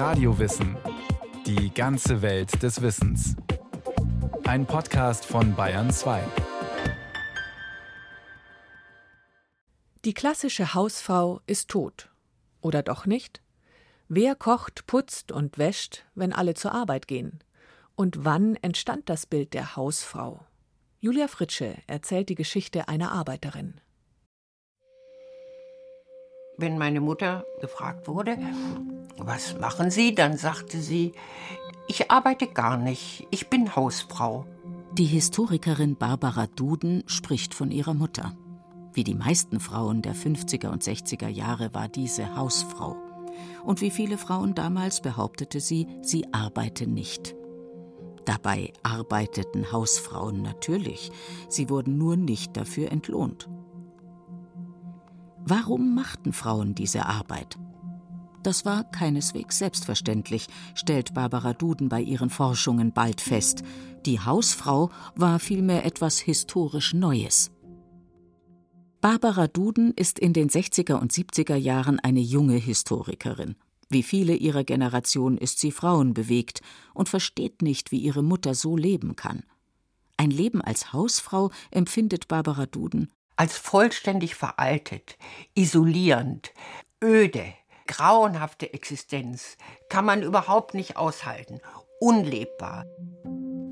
Radiowissen. Die ganze Welt des Wissens. Ein Podcast von Bayern 2. Die klassische Hausfrau ist tot. Oder doch nicht? Wer kocht, putzt und wäscht, wenn alle zur Arbeit gehen? Und wann entstand das Bild der Hausfrau? Julia Fritsche erzählt die Geschichte einer Arbeiterin. Wenn meine Mutter gefragt wurde, was machen Sie, dann sagte sie, ich arbeite gar nicht, ich bin Hausfrau. Die Historikerin Barbara Duden spricht von ihrer Mutter. Wie die meisten Frauen der 50er und 60er Jahre war diese Hausfrau. Und wie viele Frauen damals behauptete sie, sie arbeite nicht. Dabei arbeiteten Hausfrauen natürlich, sie wurden nur nicht dafür entlohnt. Warum machten Frauen diese Arbeit? Das war keineswegs selbstverständlich, stellt Barbara Duden bei ihren Forschungen bald fest. Die Hausfrau war vielmehr etwas historisch Neues. Barbara Duden ist in den 60er und 70er Jahren eine junge Historikerin. Wie viele ihrer Generation ist sie frauenbewegt und versteht nicht, wie ihre Mutter so leben kann. Ein Leben als Hausfrau empfindet Barbara Duden als vollständig veraltet, isolierend, öde, grauenhafte Existenz kann man überhaupt nicht aushalten, unlebbar.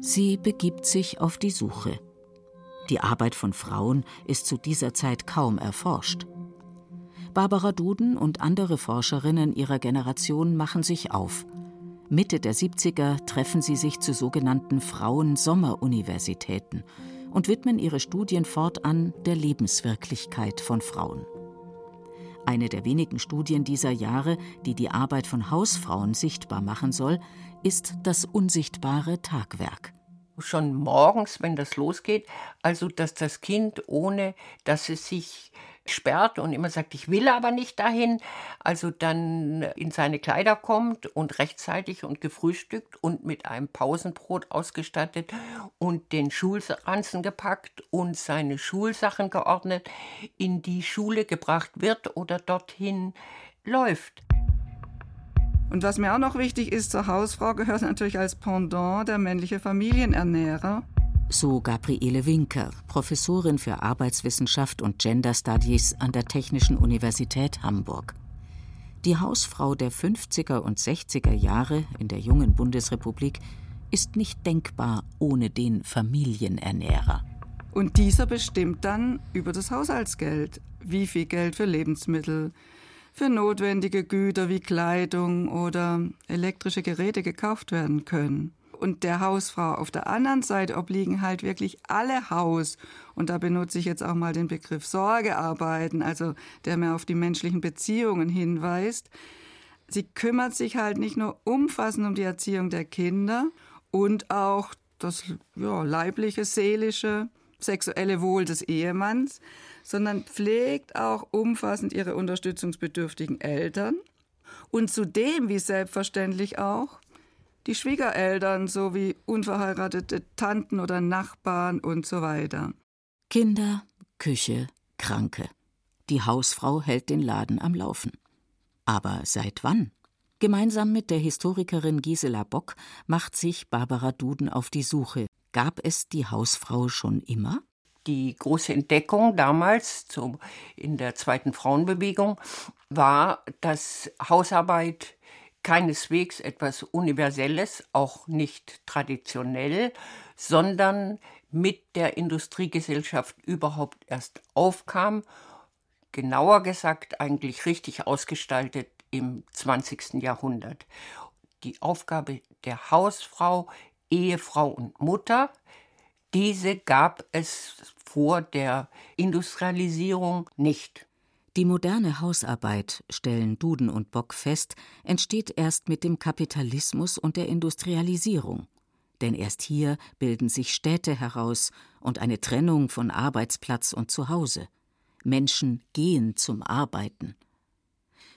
Sie begibt sich auf die Suche. Die Arbeit von Frauen ist zu dieser Zeit kaum erforscht. Barbara Duden und andere Forscherinnen ihrer Generation machen sich auf. Mitte der 70er treffen sie sich zu sogenannten Frauen-Sommeruniversitäten und widmen ihre Studien fortan der Lebenswirklichkeit von Frauen. Eine der wenigen Studien dieser Jahre, die die Arbeit von Hausfrauen sichtbar machen soll, ist das unsichtbare Tagwerk. Schon morgens, wenn das losgeht, also dass das Kind, ohne dass es sich sperrt und immer sagt, ich will aber nicht dahin, also dann in seine Kleider kommt und rechtzeitig und gefrühstückt und mit einem Pausenbrot ausgestattet und den Schulranzen gepackt und seine Schulsachen geordnet in die Schule gebracht wird oder dorthin läuft. Und was mir auch noch wichtig ist, zur Hausfrau gehört natürlich als Pendant der männliche Familienernährer so Gabriele Winker, Professorin für Arbeitswissenschaft und Gender Studies an der Technischen Universität Hamburg. Die Hausfrau der 50er und 60er Jahre in der jungen Bundesrepublik ist nicht denkbar ohne den Familienernährer. Und dieser bestimmt dann über das Haushaltsgeld, wie viel Geld für Lebensmittel, für notwendige Güter wie Kleidung oder elektrische Geräte gekauft werden können und der Hausfrau. Auf der anderen Seite obliegen halt wirklich alle Haus. Und da benutze ich jetzt auch mal den Begriff Sorgearbeiten, also der mir auf die menschlichen Beziehungen hinweist. Sie kümmert sich halt nicht nur umfassend um die Erziehung der Kinder und auch das ja, leibliche, seelische, sexuelle Wohl des Ehemanns, sondern pflegt auch umfassend ihre unterstützungsbedürftigen Eltern und zudem, wie selbstverständlich auch, die Schwiegereltern sowie unverheiratete Tanten oder Nachbarn und so weiter. Kinder, Küche, Kranke. Die Hausfrau hält den Laden am Laufen. Aber seit wann? Gemeinsam mit der Historikerin Gisela Bock macht sich Barbara Duden auf die Suche. Gab es die Hausfrau schon immer? Die große Entdeckung damals in der zweiten Frauenbewegung war, dass Hausarbeit keineswegs etwas Universelles, auch nicht traditionell, sondern mit der Industriegesellschaft überhaupt erst aufkam, genauer gesagt eigentlich richtig ausgestaltet im 20. Jahrhundert. Die Aufgabe der Hausfrau, Ehefrau und Mutter, diese gab es vor der Industrialisierung nicht. Die moderne Hausarbeit, stellen Duden und Bock fest, entsteht erst mit dem Kapitalismus und der Industrialisierung. Denn erst hier bilden sich Städte heraus und eine Trennung von Arbeitsplatz und Zuhause. Menschen gehen zum Arbeiten.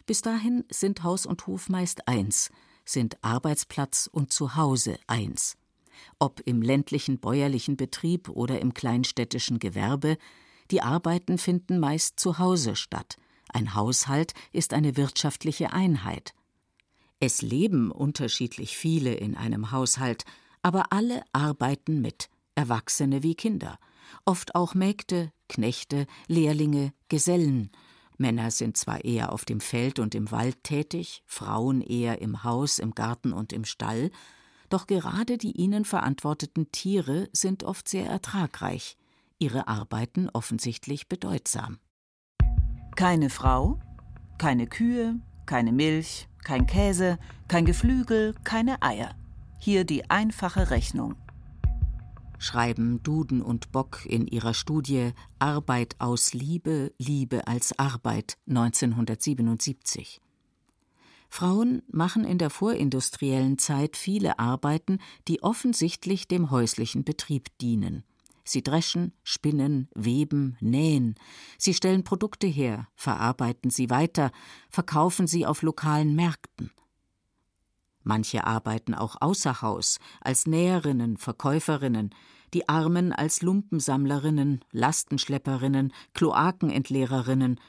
Bis dahin sind Haus und Hof meist eins, sind Arbeitsplatz und Zuhause eins. Ob im ländlichen bäuerlichen Betrieb oder im kleinstädtischen Gewerbe, die Arbeiten finden meist zu Hause statt. Ein Haushalt ist eine wirtschaftliche Einheit. Es leben unterschiedlich viele in einem Haushalt, aber alle arbeiten mit, Erwachsene wie Kinder, oft auch Mägde, Knechte, Lehrlinge, Gesellen. Männer sind zwar eher auf dem Feld und im Wald tätig, Frauen eher im Haus, im Garten und im Stall, doch gerade die ihnen verantworteten Tiere sind oft sehr ertragreich, ihre Arbeiten offensichtlich bedeutsam. Keine Frau, keine Kühe, keine Milch, kein Käse, kein Geflügel, keine Eier. Hier die einfache Rechnung schreiben Duden und Bock in ihrer Studie Arbeit aus Liebe, Liebe als Arbeit 1977. Frauen machen in der vorindustriellen Zeit viele Arbeiten, die offensichtlich dem häuslichen Betrieb dienen. Sie dreschen, spinnen, weben, nähen. Sie stellen Produkte her, verarbeiten sie weiter, verkaufen sie auf lokalen Märkten. Manche arbeiten auch außer Haus, als Näherinnen, Verkäuferinnen, die Armen als Lumpensammlerinnen, Lastenschlepperinnen, Kloakenentleererinnen.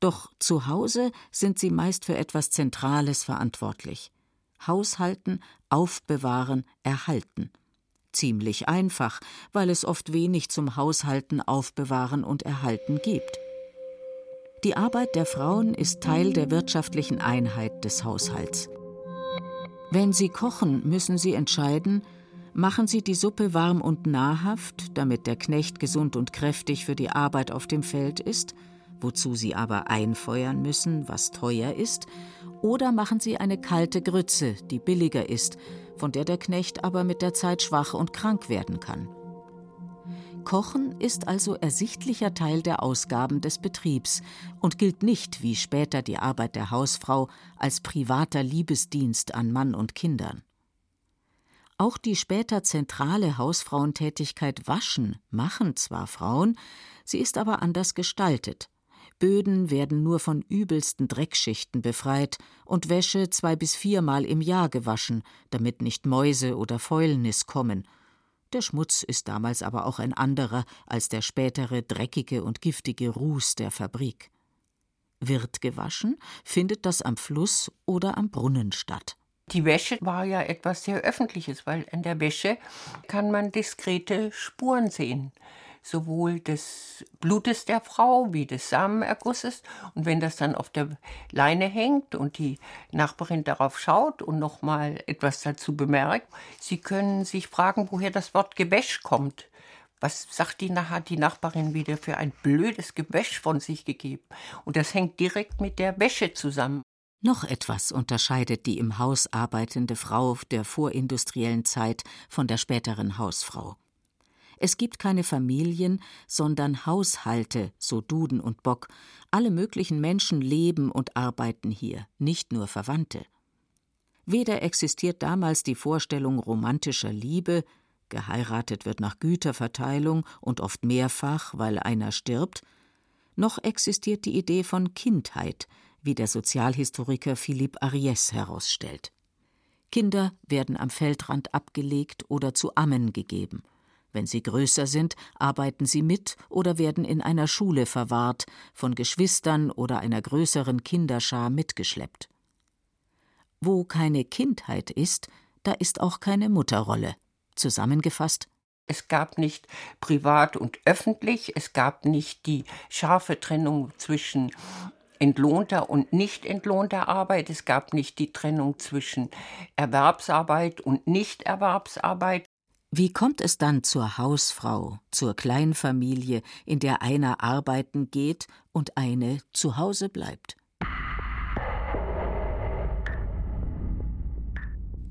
Doch zu Hause sind sie meist für etwas Zentrales verantwortlich. Haushalten, aufbewahren, erhalten. Ziemlich einfach, weil es oft wenig zum Haushalten, Aufbewahren und Erhalten gibt. Die Arbeit der Frauen ist Teil der wirtschaftlichen Einheit des Haushalts. Wenn sie kochen, müssen sie entscheiden, machen sie die Suppe warm und nahrhaft, damit der Knecht gesund und kräftig für die Arbeit auf dem Feld ist, wozu sie aber einfeuern müssen, was teuer ist, oder machen sie eine kalte Grütze, die billiger ist, von der der Knecht aber mit der Zeit schwach und krank werden kann. Kochen ist also ersichtlicher Teil der Ausgaben des Betriebs und gilt nicht, wie später die Arbeit der Hausfrau, als privater Liebesdienst an Mann und Kindern. Auch die später zentrale Hausfrauentätigkeit Waschen machen zwar Frauen, sie ist aber anders gestaltet. Böden werden nur von übelsten Dreckschichten befreit und Wäsche zwei bis viermal im Jahr gewaschen, damit nicht Mäuse oder Fäulnis kommen der Schmutz ist damals aber auch ein anderer als der spätere dreckige und giftige Ruß der Fabrik. Wird gewaschen, findet das am Fluss oder am Brunnen statt. Die Wäsche war ja etwas sehr Öffentliches, weil an der Wäsche kann man diskrete Spuren sehen sowohl des Blutes der Frau wie des Samenergusses. Und wenn das dann auf der Leine hängt und die Nachbarin darauf schaut und nochmal etwas dazu bemerkt, sie können sich fragen, woher das Wort Gewäsch kommt. Was sagt die, hat die Nachbarin wieder für ein blödes Gewäsch von sich gegeben? Und das hängt direkt mit der Wäsche zusammen. Noch etwas unterscheidet die im Haus arbeitende Frau der vorindustriellen Zeit von der späteren Hausfrau. Es gibt keine Familien, sondern Haushalte, so Duden und Bock. Alle möglichen Menschen leben und arbeiten hier, nicht nur Verwandte. Weder existiert damals die Vorstellung romantischer Liebe, geheiratet wird nach Güterverteilung und oft mehrfach, weil einer stirbt, noch existiert die Idee von Kindheit, wie der Sozialhistoriker Philippe Ariès herausstellt. Kinder werden am Feldrand abgelegt oder zu Ammen gegeben. Wenn sie größer sind, arbeiten sie mit oder werden in einer Schule verwahrt, von Geschwistern oder einer größeren Kinderschar mitgeschleppt. Wo keine Kindheit ist, da ist auch keine Mutterrolle. Zusammengefasst es gab nicht privat und öffentlich, es gab nicht die scharfe Trennung zwischen entlohnter und nicht entlohnter Arbeit, es gab nicht die Trennung zwischen Erwerbsarbeit und Nichterwerbsarbeit. Wie kommt es dann zur Hausfrau, zur Kleinfamilie, in der einer arbeiten geht und eine zu Hause bleibt?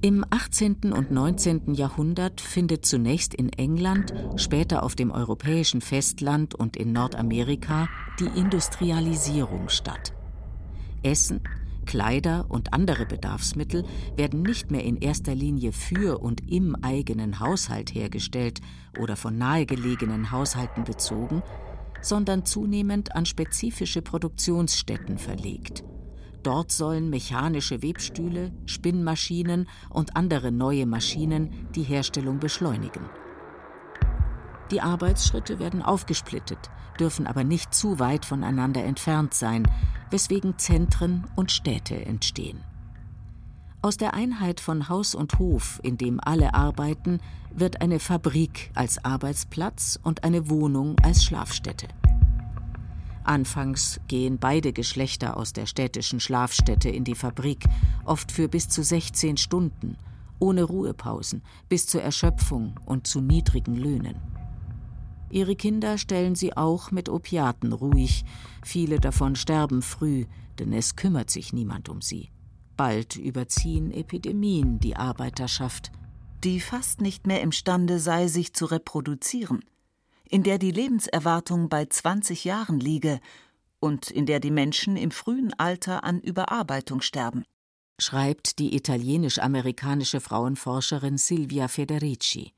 Im 18. und 19. Jahrhundert findet zunächst in England, später auf dem europäischen Festland und in Nordamerika die Industrialisierung statt. Essen, Kleider und andere Bedarfsmittel werden nicht mehr in erster Linie für und im eigenen Haushalt hergestellt oder von nahegelegenen Haushalten bezogen, sondern zunehmend an spezifische Produktionsstätten verlegt. Dort sollen mechanische Webstühle, Spinnmaschinen und andere neue Maschinen die Herstellung beschleunigen. Die Arbeitsschritte werden aufgesplittet, dürfen aber nicht zu weit voneinander entfernt sein, weswegen Zentren und Städte entstehen. Aus der Einheit von Haus und Hof, in dem alle arbeiten, wird eine Fabrik als Arbeitsplatz und eine Wohnung als Schlafstätte. Anfangs gehen beide Geschlechter aus der städtischen Schlafstätte in die Fabrik, oft für bis zu 16 Stunden, ohne Ruhepausen, bis zur Erschöpfung und zu niedrigen Löhnen. Ihre Kinder stellen sie auch mit Opiaten ruhig, viele davon sterben früh, denn es kümmert sich niemand um sie. Bald überziehen Epidemien die Arbeiterschaft, die fast nicht mehr imstande sei, sich zu reproduzieren in der die Lebenserwartung bei 20 Jahren liege und in der die Menschen im frühen Alter an Überarbeitung sterben. Schreibt die italienisch-amerikanische Frauenforscherin Silvia Federici.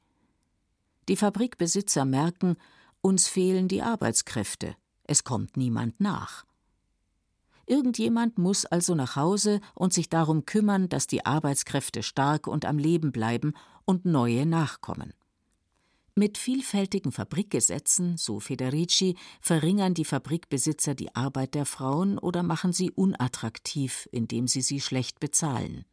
Die Fabrikbesitzer merken, uns fehlen die Arbeitskräfte, es kommt niemand nach. Irgendjemand muss also nach Hause und sich darum kümmern, dass die Arbeitskräfte stark und am Leben bleiben und neue nachkommen. Mit vielfältigen Fabrikgesetzen, so Federici, verringern die Fabrikbesitzer die Arbeit der Frauen oder machen sie unattraktiv, indem sie sie schlecht bezahlen.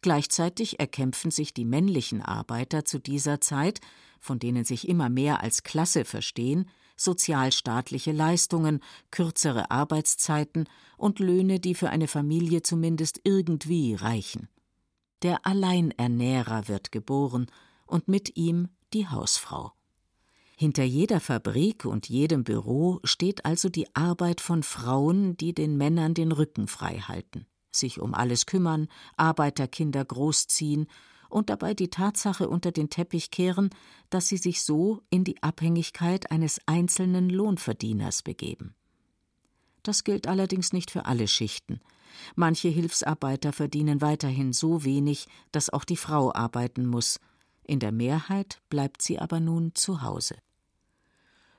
Gleichzeitig erkämpfen sich die männlichen Arbeiter zu dieser Zeit, von denen sich immer mehr als Klasse verstehen, sozialstaatliche Leistungen, kürzere Arbeitszeiten und Löhne, die für eine Familie zumindest irgendwie reichen. Der Alleinernährer wird geboren und mit ihm die Hausfrau. Hinter jeder Fabrik und jedem Büro steht also die Arbeit von Frauen, die den Männern den Rücken frei halten, sich um alles kümmern, Arbeiterkinder großziehen und dabei die Tatsache unter den Teppich kehren, dass sie sich so in die Abhängigkeit eines einzelnen Lohnverdieners begeben. Das gilt allerdings nicht für alle Schichten. Manche Hilfsarbeiter verdienen weiterhin so wenig, dass auch die Frau arbeiten muss, in der Mehrheit bleibt sie aber nun zu Hause.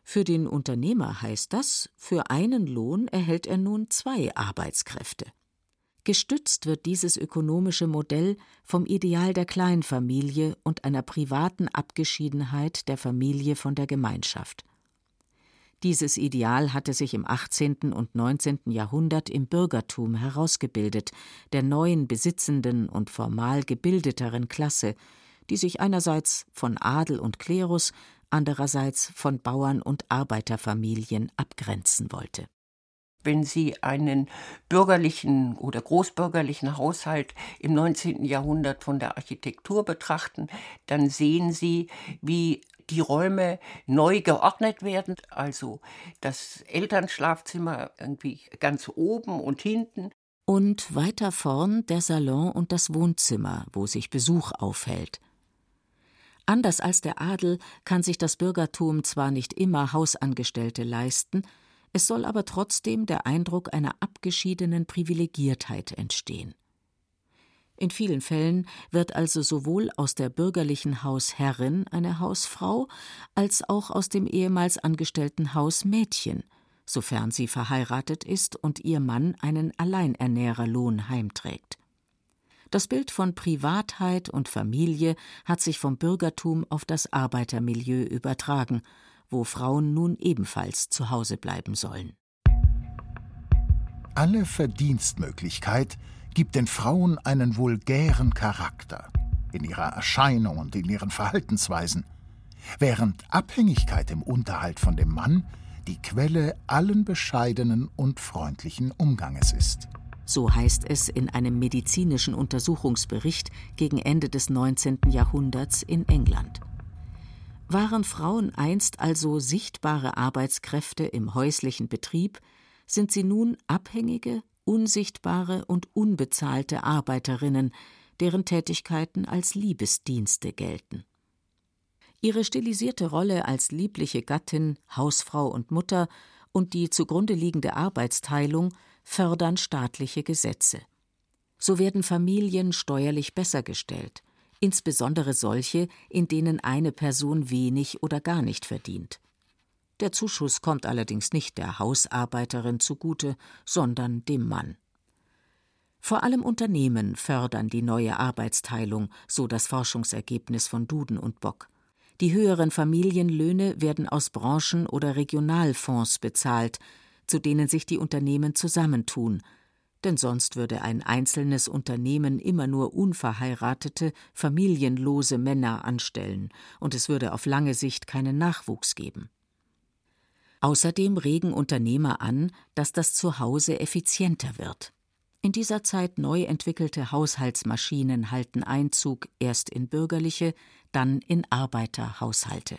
Für den Unternehmer heißt das, für einen Lohn erhält er nun zwei Arbeitskräfte. Gestützt wird dieses ökonomische Modell vom Ideal der Kleinfamilie und einer privaten Abgeschiedenheit der Familie von der Gemeinschaft. Dieses Ideal hatte sich im 18. und 19. Jahrhundert im Bürgertum herausgebildet, der neuen besitzenden und formal gebildeteren Klasse, die sich einerseits von Adel und Klerus, andererseits von Bauern und Arbeiterfamilien abgrenzen wollte. Wenn Sie einen bürgerlichen oder großbürgerlichen Haushalt im 19. Jahrhundert von der Architektur betrachten, dann sehen Sie, wie die Räume neu geordnet werden, also das Elternschlafzimmer irgendwie ganz oben und hinten. Und weiter vorn der Salon und das Wohnzimmer, wo sich Besuch aufhält. Anders als der Adel kann sich das Bürgertum zwar nicht immer Hausangestellte leisten, es soll aber trotzdem der Eindruck einer abgeschiedenen Privilegiertheit entstehen. In vielen Fällen wird also sowohl aus der bürgerlichen Hausherrin eine Hausfrau als auch aus dem ehemals angestellten Hausmädchen, sofern sie verheiratet ist und ihr Mann einen Alleinernährerlohn heimträgt. Das Bild von Privatheit und Familie hat sich vom Bürgertum auf das Arbeitermilieu übertragen, wo Frauen nun ebenfalls zu Hause bleiben sollen. Alle Verdienstmöglichkeit gibt den Frauen einen vulgären Charakter in ihrer Erscheinung und in ihren Verhaltensweisen, während Abhängigkeit im Unterhalt von dem Mann die Quelle allen bescheidenen und freundlichen Umganges ist so heißt es in einem medizinischen Untersuchungsbericht gegen Ende des 19. Jahrhunderts in England. Waren Frauen einst also sichtbare Arbeitskräfte im häuslichen Betrieb, sind sie nun abhängige, unsichtbare und unbezahlte Arbeiterinnen, deren Tätigkeiten als Liebesdienste gelten. Ihre stilisierte Rolle als liebliche Gattin, Hausfrau und Mutter und die zugrunde liegende Arbeitsteilung fördern staatliche Gesetze. So werden Familien steuerlich besser gestellt, insbesondere solche, in denen eine Person wenig oder gar nicht verdient. Der Zuschuss kommt allerdings nicht der Hausarbeiterin zugute, sondern dem Mann. Vor allem Unternehmen fördern die neue Arbeitsteilung, so das Forschungsergebnis von Duden und Bock. Die höheren Familienlöhne werden aus Branchen- oder Regionalfonds bezahlt, zu denen sich die Unternehmen zusammentun, denn sonst würde ein einzelnes Unternehmen immer nur unverheiratete, familienlose Männer anstellen, und es würde auf lange Sicht keinen Nachwuchs geben. Außerdem regen Unternehmer an, dass das Zuhause effizienter wird. In dieser Zeit neu entwickelte Haushaltsmaschinen halten Einzug erst in bürgerliche, dann in Arbeiterhaushalte.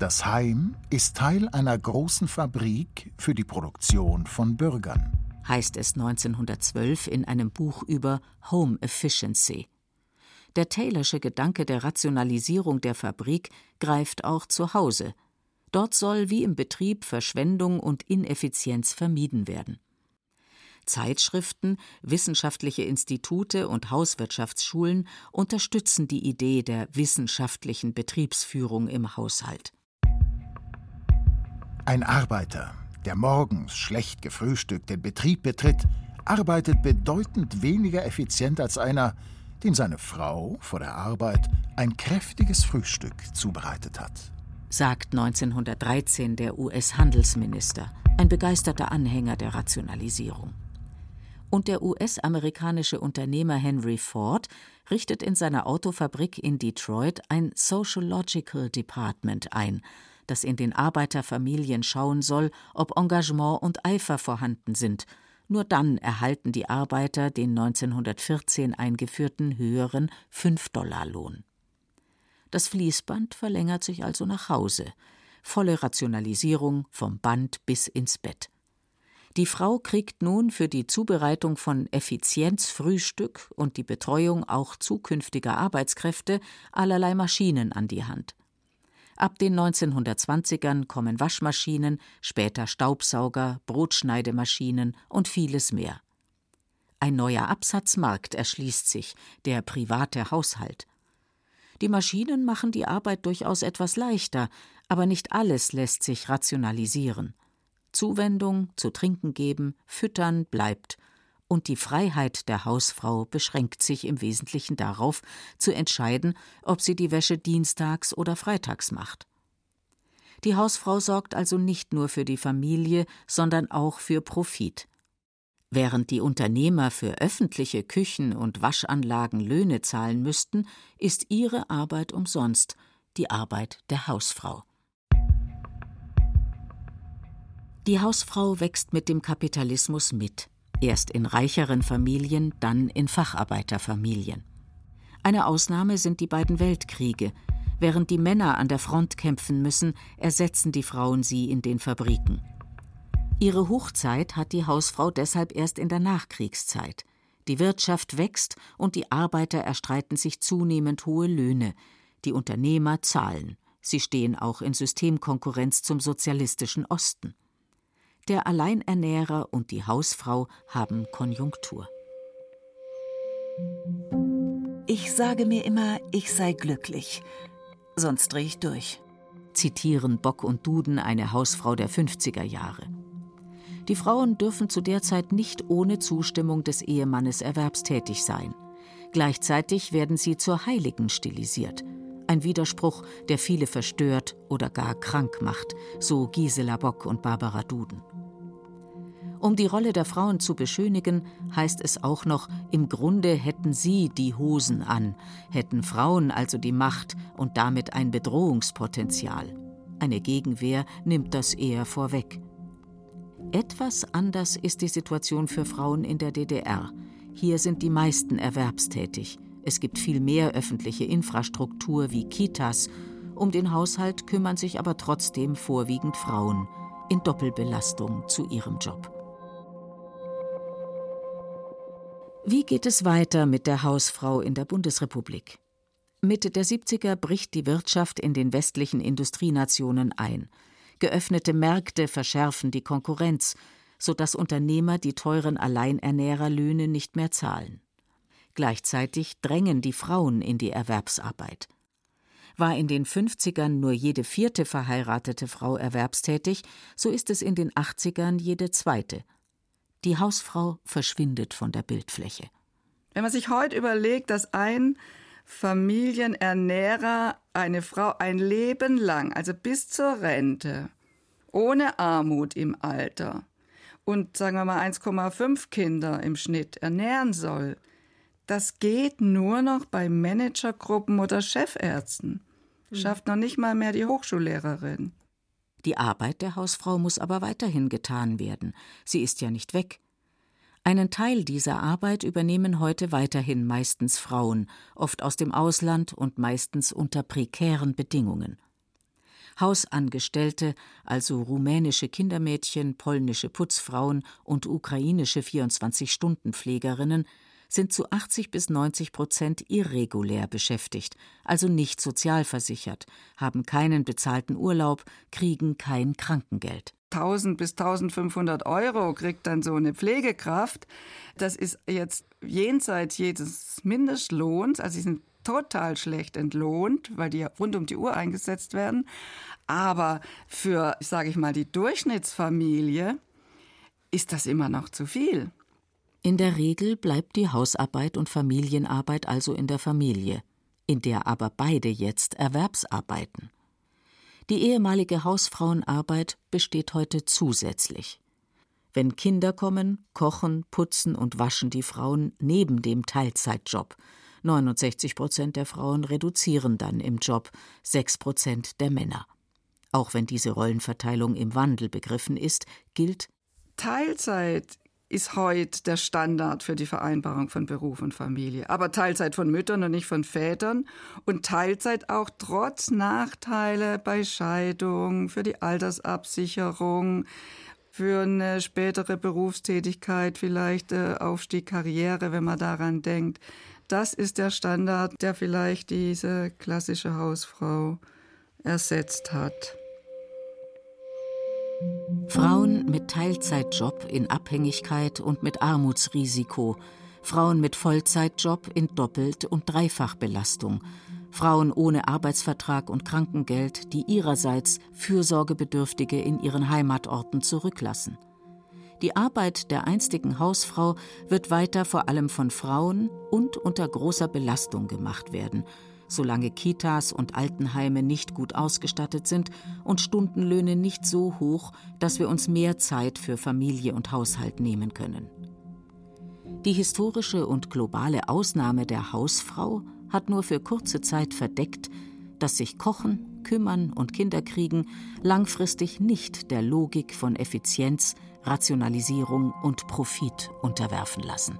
Das Heim ist Teil einer großen Fabrik für die Produktion von Bürgern, heißt es 1912 in einem Buch über Home Efficiency. Der Taylorsche Gedanke der Rationalisierung der Fabrik greift auch zu Hause. Dort soll wie im Betrieb Verschwendung und Ineffizienz vermieden werden. Zeitschriften, wissenschaftliche Institute und Hauswirtschaftsschulen unterstützen die Idee der wissenschaftlichen Betriebsführung im Haushalt. Ein Arbeiter, der morgens schlecht gefrühstückt den Betrieb betritt, arbeitet bedeutend weniger effizient als einer, den seine Frau vor der Arbeit ein kräftiges Frühstück zubereitet hat. Sagt 1913 der US-Handelsminister, ein begeisterter Anhänger der Rationalisierung und der US-amerikanische Unternehmer Henry Ford richtet in seiner Autofabrik in Detroit ein Sociological Department ein, das in den Arbeiterfamilien schauen soll, ob Engagement und Eifer vorhanden sind. Nur dann erhalten die Arbeiter den 1914 eingeführten höheren 5-Dollar-Lohn. Das Fließband verlängert sich also nach Hause. Volle Rationalisierung vom Band bis ins Bett. Die Frau kriegt nun für die Zubereitung von Effizienzfrühstück und die Betreuung auch zukünftiger Arbeitskräfte allerlei Maschinen an die Hand. Ab den 1920ern kommen Waschmaschinen, später Staubsauger, Brotschneidemaschinen und vieles mehr. Ein neuer Absatzmarkt erschließt sich, der private Haushalt. Die Maschinen machen die Arbeit durchaus etwas leichter, aber nicht alles lässt sich rationalisieren. Zuwendung, zu trinken geben, füttern bleibt, und die Freiheit der Hausfrau beschränkt sich im Wesentlichen darauf, zu entscheiden, ob sie die Wäsche dienstags oder freitags macht. Die Hausfrau sorgt also nicht nur für die Familie, sondern auch für Profit. Während die Unternehmer für öffentliche Küchen und Waschanlagen Löhne zahlen müssten, ist ihre Arbeit umsonst, die Arbeit der Hausfrau. Die Hausfrau wächst mit dem Kapitalismus mit, erst in reicheren Familien, dann in Facharbeiterfamilien. Eine Ausnahme sind die beiden Weltkriege. Während die Männer an der Front kämpfen müssen, ersetzen die Frauen sie in den Fabriken. Ihre Hochzeit hat die Hausfrau deshalb erst in der Nachkriegszeit. Die Wirtschaft wächst und die Arbeiter erstreiten sich zunehmend hohe Löhne. Die Unternehmer zahlen. Sie stehen auch in Systemkonkurrenz zum sozialistischen Osten. Der Alleinernährer und die Hausfrau haben Konjunktur. Ich sage mir immer, ich sei glücklich, sonst drehe ich durch. Zitieren Bock und Duden eine Hausfrau der 50er Jahre. Die Frauen dürfen zu der Zeit nicht ohne Zustimmung des Ehemannes erwerbstätig sein. Gleichzeitig werden sie zur Heiligen stilisiert. Ein Widerspruch, der viele verstört oder gar krank macht, so Gisela Bock und Barbara Duden. Um die Rolle der Frauen zu beschönigen, heißt es auch noch, im Grunde hätten sie die Hosen an, hätten Frauen also die Macht und damit ein Bedrohungspotenzial. Eine Gegenwehr nimmt das eher vorweg. Etwas anders ist die Situation für Frauen in der DDR. Hier sind die meisten erwerbstätig. Es gibt viel mehr öffentliche Infrastruktur wie Kitas. Um den Haushalt kümmern sich aber trotzdem vorwiegend Frauen in Doppelbelastung zu ihrem Job. Wie geht es weiter mit der Hausfrau in der Bundesrepublik? Mitte der 70er bricht die Wirtschaft in den westlichen Industrienationen ein. Geöffnete Märkte verschärfen die Konkurrenz, sodass Unternehmer die teuren Alleinernährerlöhne nicht mehr zahlen. Gleichzeitig drängen die Frauen in die Erwerbsarbeit. War in den 50ern nur jede vierte verheiratete Frau erwerbstätig, so ist es in den 80ern jede zweite. Die Hausfrau verschwindet von der Bildfläche. Wenn man sich heute überlegt, dass ein Familienernährer eine Frau ein Leben lang, also bis zur Rente, ohne Armut im Alter, und sagen wir mal 1,5 Kinder im Schnitt ernähren soll, das geht nur noch bei Managergruppen oder Chefärzten. Mhm. Schafft noch nicht mal mehr die Hochschullehrerin. Die Arbeit der Hausfrau muss aber weiterhin getan werden. Sie ist ja nicht weg. Einen Teil dieser Arbeit übernehmen heute weiterhin meistens Frauen, oft aus dem Ausland und meistens unter prekären Bedingungen. Hausangestellte, also rumänische Kindermädchen, polnische Putzfrauen und ukrainische 24-Stunden-Pflegerinnen, sind zu 80 bis 90 Prozent irregulär beschäftigt, also nicht sozialversichert, haben keinen bezahlten Urlaub, kriegen kein Krankengeld. 1000 bis 1500 Euro kriegt dann so eine Pflegekraft. Das ist jetzt jenseits jedes Mindestlohns. Also sie sind total schlecht entlohnt, weil die rund um die Uhr eingesetzt werden. Aber für, sage ich mal, die Durchschnittsfamilie ist das immer noch zu viel. In der Regel bleibt die Hausarbeit und Familienarbeit also in der Familie, in der aber beide jetzt Erwerbsarbeiten. Die ehemalige Hausfrauenarbeit besteht heute zusätzlich. Wenn Kinder kommen, kochen, putzen und waschen die Frauen neben dem Teilzeitjob. 69 Prozent der Frauen reduzieren dann im Job, 6 Prozent der Männer. Auch wenn diese Rollenverteilung im Wandel begriffen ist, gilt Teilzeit ist heute der Standard für die Vereinbarung von Beruf und Familie. Aber Teilzeit von Müttern und nicht von Vätern. Und Teilzeit auch trotz Nachteile bei Scheidung, für die Altersabsicherung, für eine spätere Berufstätigkeit, vielleicht äh, Aufstieg, Karriere, wenn man daran denkt. Das ist der Standard, der vielleicht diese klassische Hausfrau ersetzt hat. Frauen mit Teilzeitjob in Abhängigkeit und mit Armutsrisiko, Frauen mit Vollzeitjob in Doppelt- und Dreifachbelastung, Frauen ohne Arbeitsvertrag und Krankengeld, die ihrerseits Fürsorgebedürftige in ihren Heimatorten zurücklassen. Die Arbeit der einstigen Hausfrau wird weiter vor allem von Frauen und unter großer Belastung gemacht werden solange Kitas und Altenheime nicht gut ausgestattet sind und Stundenlöhne nicht so hoch, dass wir uns mehr Zeit für Familie und Haushalt nehmen können. Die historische und globale Ausnahme der Hausfrau hat nur für kurze Zeit verdeckt, dass sich Kochen, Kümmern und Kinderkriegen langfristig nicht der Logik von Effizienz, Rationalisierung und Profit unterwerfen lassen.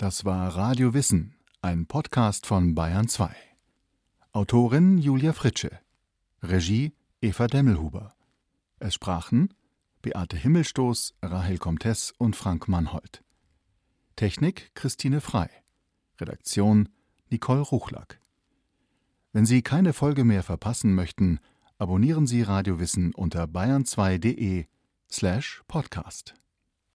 Das war Radio Wissen, ein Podcast von Bayern 2. Autorin Julia Fritsche. Regie Eva Demmelhuber. Es sprachen Beate Himmelstoß, Rahel Comtes und Frank Mannhold. Technik Christine Frei. Redaktion Nicole Ruchlack. Wenn Sie keine Folge mehr verpassen möchten, abonnieren Sie Radio Wissen unter bayern2.de slash podcast.